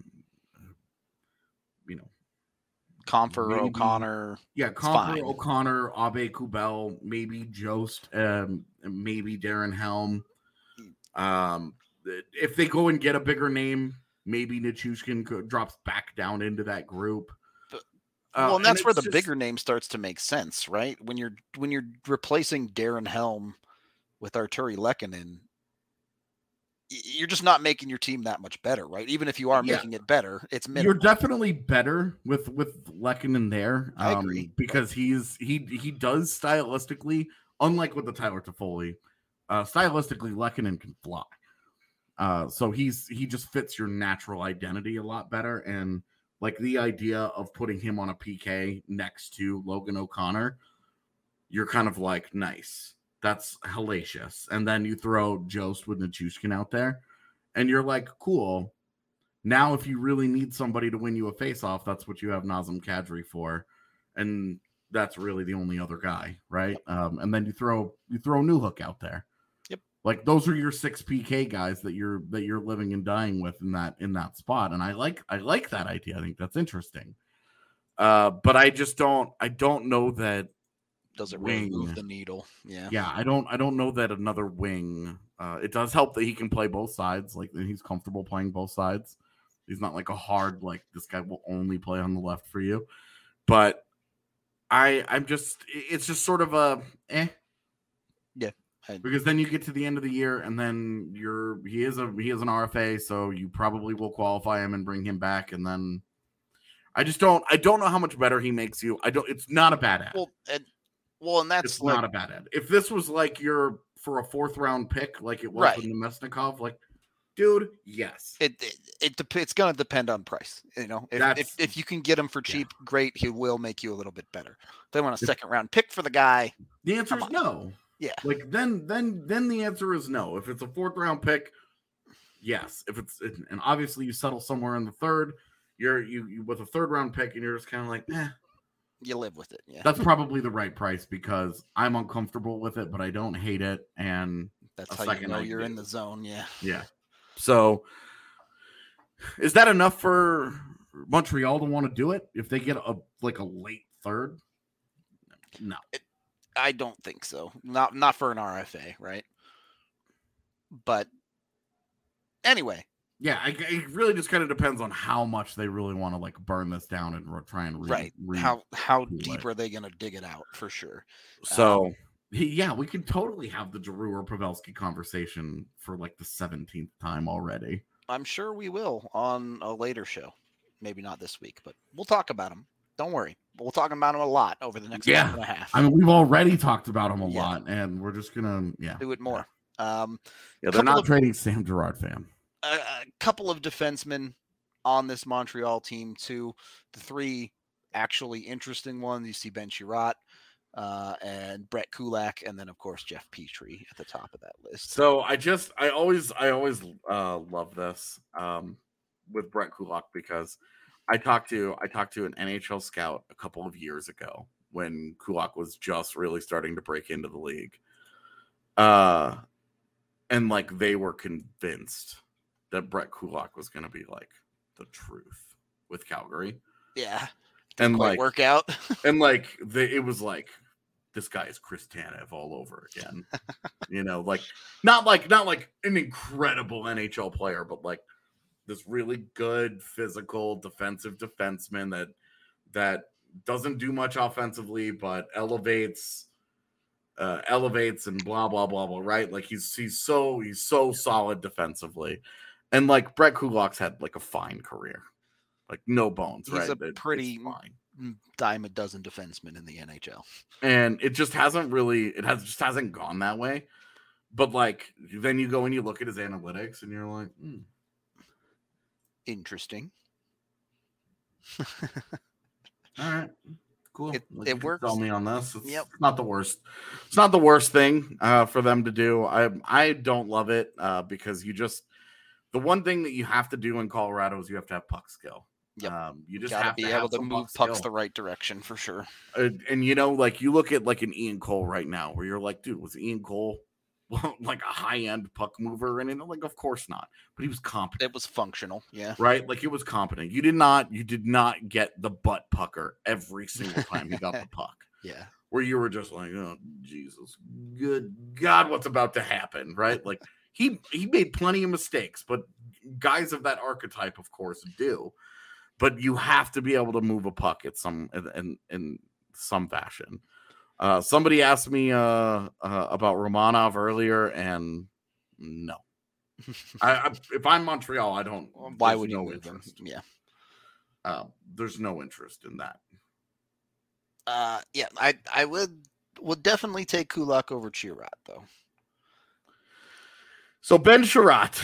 Compher, Maybe- O'Connor. yeah, Compher. O'Connor, Aube-Kubel, maybe Jost, um, maybe Darren Helm. Um, if they go and get a bigger name, maybe Nichushkin drops back down into that group. Uh, well, and that's where the just- bigger name starts to make sense, right? When you're when you're replacing Darren Helm with Artturi Lehkonen, y- you're just not making your team that much better, right? Even if you are Yeah. making it better, it's You're definitely better with with Lehkonen there. I um, agree. because he's he he does stylistically, unlike with the Tyler Toffoli, uh, stylistically Lehkonen can fly. Uh, so he's he just fits your natural identity a lot better, and like the idea of putting him on a PK next to Logan O'Connor, you're kind of like nice. That's hellacious, and then you throw Jost with Nichushkin out there, and you're like cool. Now, if you really need somebody to win you a face-off, that's what you have Nazem Kadri for, and that's really the only other guy, right? Um, and then you throw you throw Newhook out there. Yep. Like those are your six PK guys that you're that you're living and dying with in that in that spot, and I like I like that idea. I think that's interesting. Uh, but I just don't I don't know that Does it really wing. move the needle? Yeah. yeah, I don't I don't know that another wing. Uh, it does help that he can play both sides. Like he's comfortable playing both sides. He's not like a hard like this guy will only play on the left for you. But I I'm just it's just sort of a eh. Yeah, I- Because then you get to the end of the year and then you're he is a he is an RFA, so you probably will qualify him and bring him back and then I just don't I don't know how much better he makes you. I don't it's not a bad ad. Well, and well, and that's it's like not a bad ad. If this was like your for a fourth round pick, like it was Right. with Mesnikov, like, dude, yes, it it, it it's going to depend on price. You know, if, if if you can get him for yeah. cheap, great. He will make you a little bit better. If they want a If- second round pick for the guy. the answer is no. Yeah. Like then, then, then the answer is no. If it's a fourth round pick, yes. If it's and obviously you settle somewhere in the third, you're you, you with a third round pick, and you're just kind of like, eh, You live with it. Yeah, that's probably the right price because I'm uncomfortable with it, but I don't hate it, and that's how you know you're in the zone. Yeah. Yeah. So is that enough for Montreal to want to do it if they get a like a late third? No. I don't think so. Not not for an RFA, right? But anyway, Yeah, I, it really just kind of depends on how much they really want to like burn this down and re- try and re- right. re- how how deep are they going to dig it out for sure? so he- yeah, we can totally have the Giroux or Pavelski conversation for like the 17th time already. I'm sure we will on a later show. Maybe not this week, but we'll talk about them. Don't worry. We'll talk about them a lot over the next Yeah. month and a half. I mean, we've already talked about him a Yeah. lot, and we're just gonna yeah. do it more. Um, Yeah, they're not of- trading Sam Girard, fam. A, a couple of defensemen on this Montreal team too. The three actually interesting ones you see Ben Chiarot, uh, and Brett Kulak, and then of course Jeff Petry at the top of that list. So I just I always I always uh love this um with Brett Kulak because I talked to I talked to an NHL scout a couple of years ago when Kulak was just really starting to break into the league. Uh and like they were convinced that Brett Kulak was gonna be like the truth with Calgary. Yeah, And quite like work out. and like they, it was like this guy is Chris Tanev all over again. you know, like not like not like an incredible NHL player, but like this really good physical defensive defenseman that that doesn't do much offensively, but elevates uh, elevates and blah blah blah blah. Right? Like he's he's so he's so solid defensively, and like Brett Kulak's had like a fine career, like no bones. He's right? a It- pretty- fine. Dime a dozen defensemen in the NHL. and it just hasn't really it has just hasn't gone that way but like then you go and you look at his analytics and you're like hmm, Interesting. all right cool It- Like, it works. sell me on this it's Yep. not the worst it's not the worst thing uh, for them to do i i don't love it uh, because you just the one thing that you have to do in colorado is you have to have puck skill Yep. um, you just to have be to able to move puck pucks the right direction for sure. Uh, and you know, like you look at like an Ian Cole right now, where you're like, dude, was Ian Cole like a high end puck mover? And like, of course not, but he was competent, It was functional. Yeah. right? Like it was competent. You did not, you did not get the butt pucker every single time he got the puck, Yeah. where you were just like, oh Jesus, good God, what's about to happen, right? Like he he made plenty of mistakes, but guys of that archetype, of course, do. But you have to be able to move a puck at some in in, in some fashion. Uh, somebody asked me uh, uh, about Romanov earlier, and no. I, I, if I'm Montreal, I don't. Why would you no them? interest? Yeah. Uh, there's no interest in that. Uh, yeah. I I would would definitely take Kulak over Chiarot though. So Ben Chiarot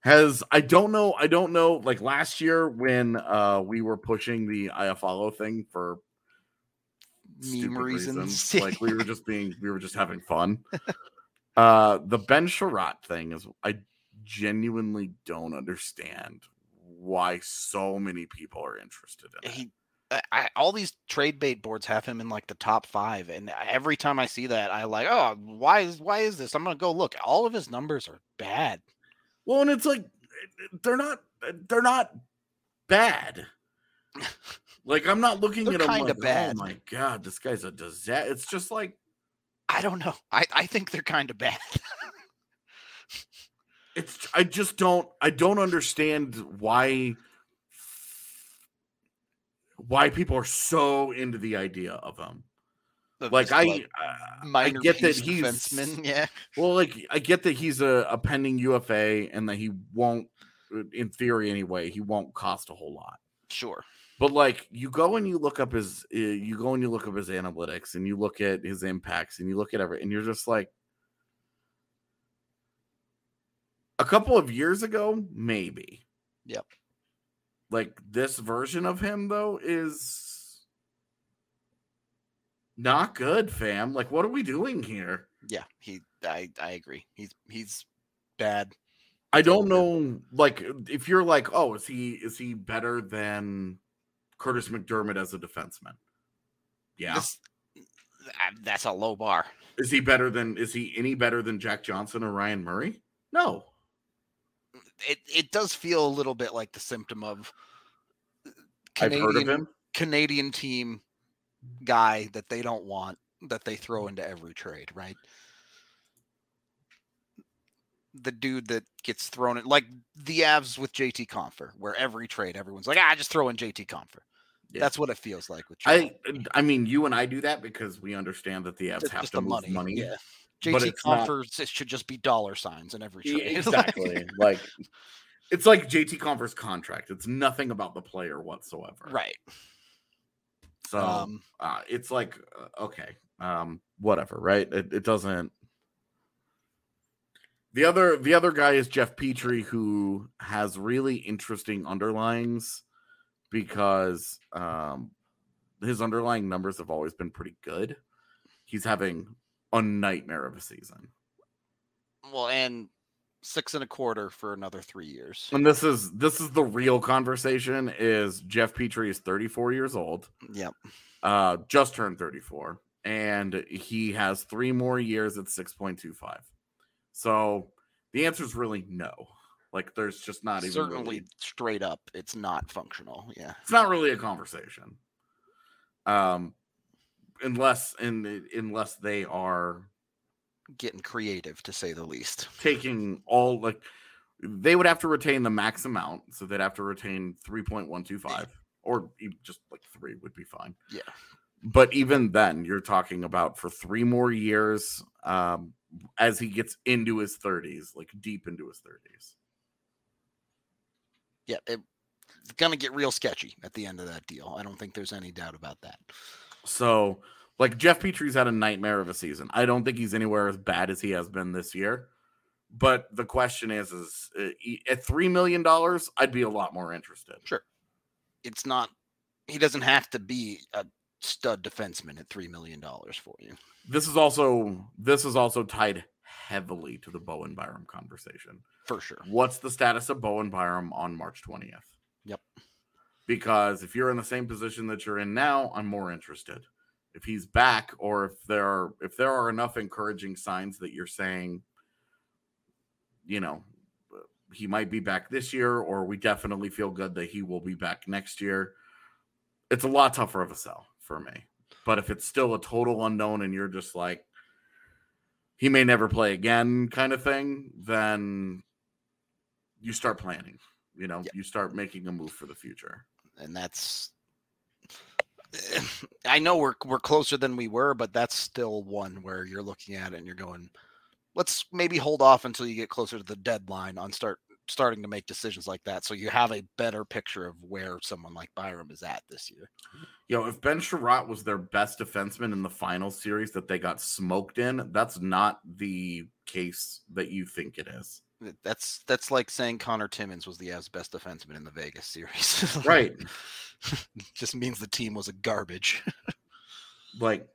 has I don't know I don't know like last year when uh we were pushing the Iafallo thing for Meme reasons. like we were just being we were just having fun. Uh the Ben Chiarot thing is I genuinely don't understand why so many people are interested in it. he I, I, all these trade bait boards have him in like the top five, and every time I see that, I like, oh, why is why is this? I'm gonna go look. All of his numbers are bad. Well, and it's like they're not they're not bad. Like I'm not looking They're at him kinda like, oh bad. oh my god, this guy's a disaster. It's just like I don't know. I, I think they're kind of bad. it's I just don't I don't understand why why people are so into the idea of him. Of Like I like, uh, I get that he's defenseman. Yeah, well like I get that he's a, a pending UFA and that he won't in theory anyway, he won't cost a whole lot. sure. But like you go and you look up his, uh, you go and you look up his analytics and you look at his impacts and you look at everything and you're just like, a couple of years ago, maybe. Yep. Like this version of him though is not good, fam. Like, what are we doing here? Yeah, he. I I agree. He's he's bad. I don't know. Like, if you're like, oh, is he is he better than Kurtis MacDermid as a defenseman? Yeah. This- uh, that's a low bar. Is he better than is he any better than Jack Johnson or Ryan Murray? No. It it does feel a little bit like the symptom of I've heard of him. Canadian team guy that they don't want that they throw into every trade, right? The dude that gets thrown in, like the Avs with JT Compher, where every trade everyone's like, ah, just throw in JT Compher. Yeah. That's what it feels like with I I mean you and I do that because we understand that the Avs have to the move money, money. yeah. JT it's not- should just be dollar signs in every trade. Exactly. like it's like JT Compher's contract. It's nothing about the player whatsoever. right. So Um, uh, it's like uh, okay, um, whatever, right? It, it doesn't. The other the other guy is Jeff Petry, who has really interesting underlyings because um, his underlying numbers have always been pretty good. He's having a nightmare of a season, well, and six and a quarter for another three years. and this is this is the real conversation. Is Jeff Petry is thirty four years old. Yep. uh just turned 34 and he has three more years at 6.25 so the answer is really no like there's just not even Certainly, really, straight up, it's not functional. Yeah. it's not really a conversation um unless in unless they are Getting creative, to say the least. taking all like they would have to retain the max amount so they'd have to retain 3.125 or just like three would be fine Yeah. but even then, you're talking about for three more years um, as he gets into his 30s, like deep into his 30s. Yeah, it, it's going to get real sketchy at the end of that deal. I don't think there's any doubt about that. So, like Jeff Petry's had a nightmare of a season. I don't think he's anywhere as bad as he has been this year. But the question is, is uh, at three million dollars, I'd be a lot more interested. Sure, it's not. He doesn't have to be a stud defenseman at three million dollars for you. This is also this is also tied heavily to the Bowen Byram conversation. For sure. What's the status of Bowen Byram on March 20th? Yep. Because if you're in the same position that you're in now, I'm more interested. If he's back, or if there are if there are enough encouraging signs that you're saying you know, he might be back this year, or we definitely feel good that he will be back next year. It's a lot tougher of a sell for me. But if it's still a total unknown and you're just like, he may never play again kind of thing, then you start planning. You know, you start making a move for the future. And that's eh, I know we're we're closer than we were, but that's still one where you're looking at it and you're going, let's maybe hold off until you get closer to the deadline on start starting to make decisions like that so you have a better picture of where someone like Byram is at this year. Yo, if Ben Chiarot was their best defenseman in the final series that they got smoked in, that's not the case that you think it is. That's that's like saying Connor Timmins was the Avs best defenseman in the Vegas series. right. Just means the team was a garbage. like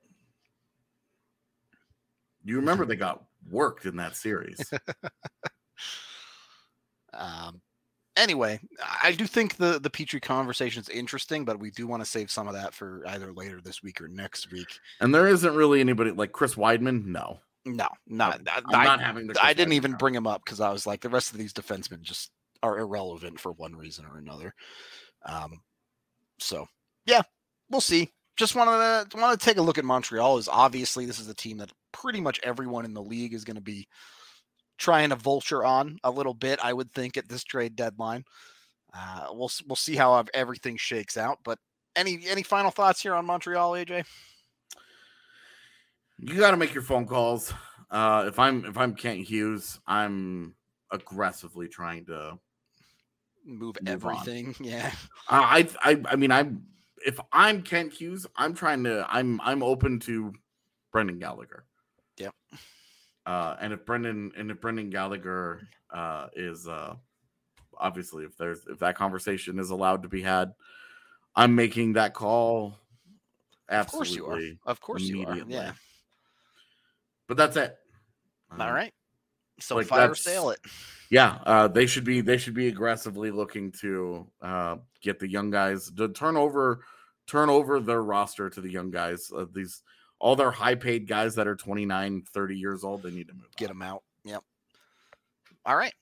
you remember they got worked in that series. um, anyway, I do think the the Petry conversation is interesting, but we do want to save some of that for either later this week or next week. And there isn't really anybody like Chris Wideman, No, no, not. I'm I, not having. The I didn't even bring him up because I was like, the rest of these defensemen just are irrelevant for one reason or another. Um, so yeah, we'll see. Just wanted to want to take a look at Montreal. Is obviously this is a team that pretty much everyone in the league is going to be trying to vulture on a little bit. I would think at this trade deadline. Uh, we'll we'll see how everything shakes out. But any any final thoughts here on Montreal, AJ? You got to make your phone calls. Uh, if I'm if I'm Kent Hughes, I'm aggressively trying to move, move everything. On. Yeah. I I I mean I'm if I'm Kent Hughes, I'm trying to I'm I'm open to Brendan Gallagher. Yep. Uh, and if Brendan and if Brendan Gallagher uh, is uh, obviously if there's if that conversation is allowed to be had, I'm making that call. Absolutely. Of course you are. Of course you are. Yeah. But that's it. All um, right. So like fire sale it. Yeah, uh, they should be they should be aggressively looking to uh, get the young guys to turn over turn over their roster to the young guys. Uh, these all their high paid guys that are 29, 30 years old, they need to move. Get them out. Yep. All right.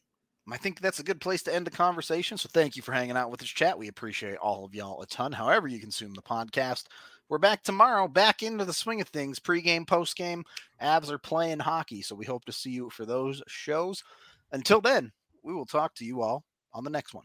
I think that's a good place to end the conversation. So thank you for hanging out with us, chat. We appreciate all of y'all a ton. However, you consume the podcast. We're back tomorrow, back into the swing of things. Pre-game, post-game. Avs are playing hockey, so we hope to see you for those shows. Until then, we will talk to you all on the next one.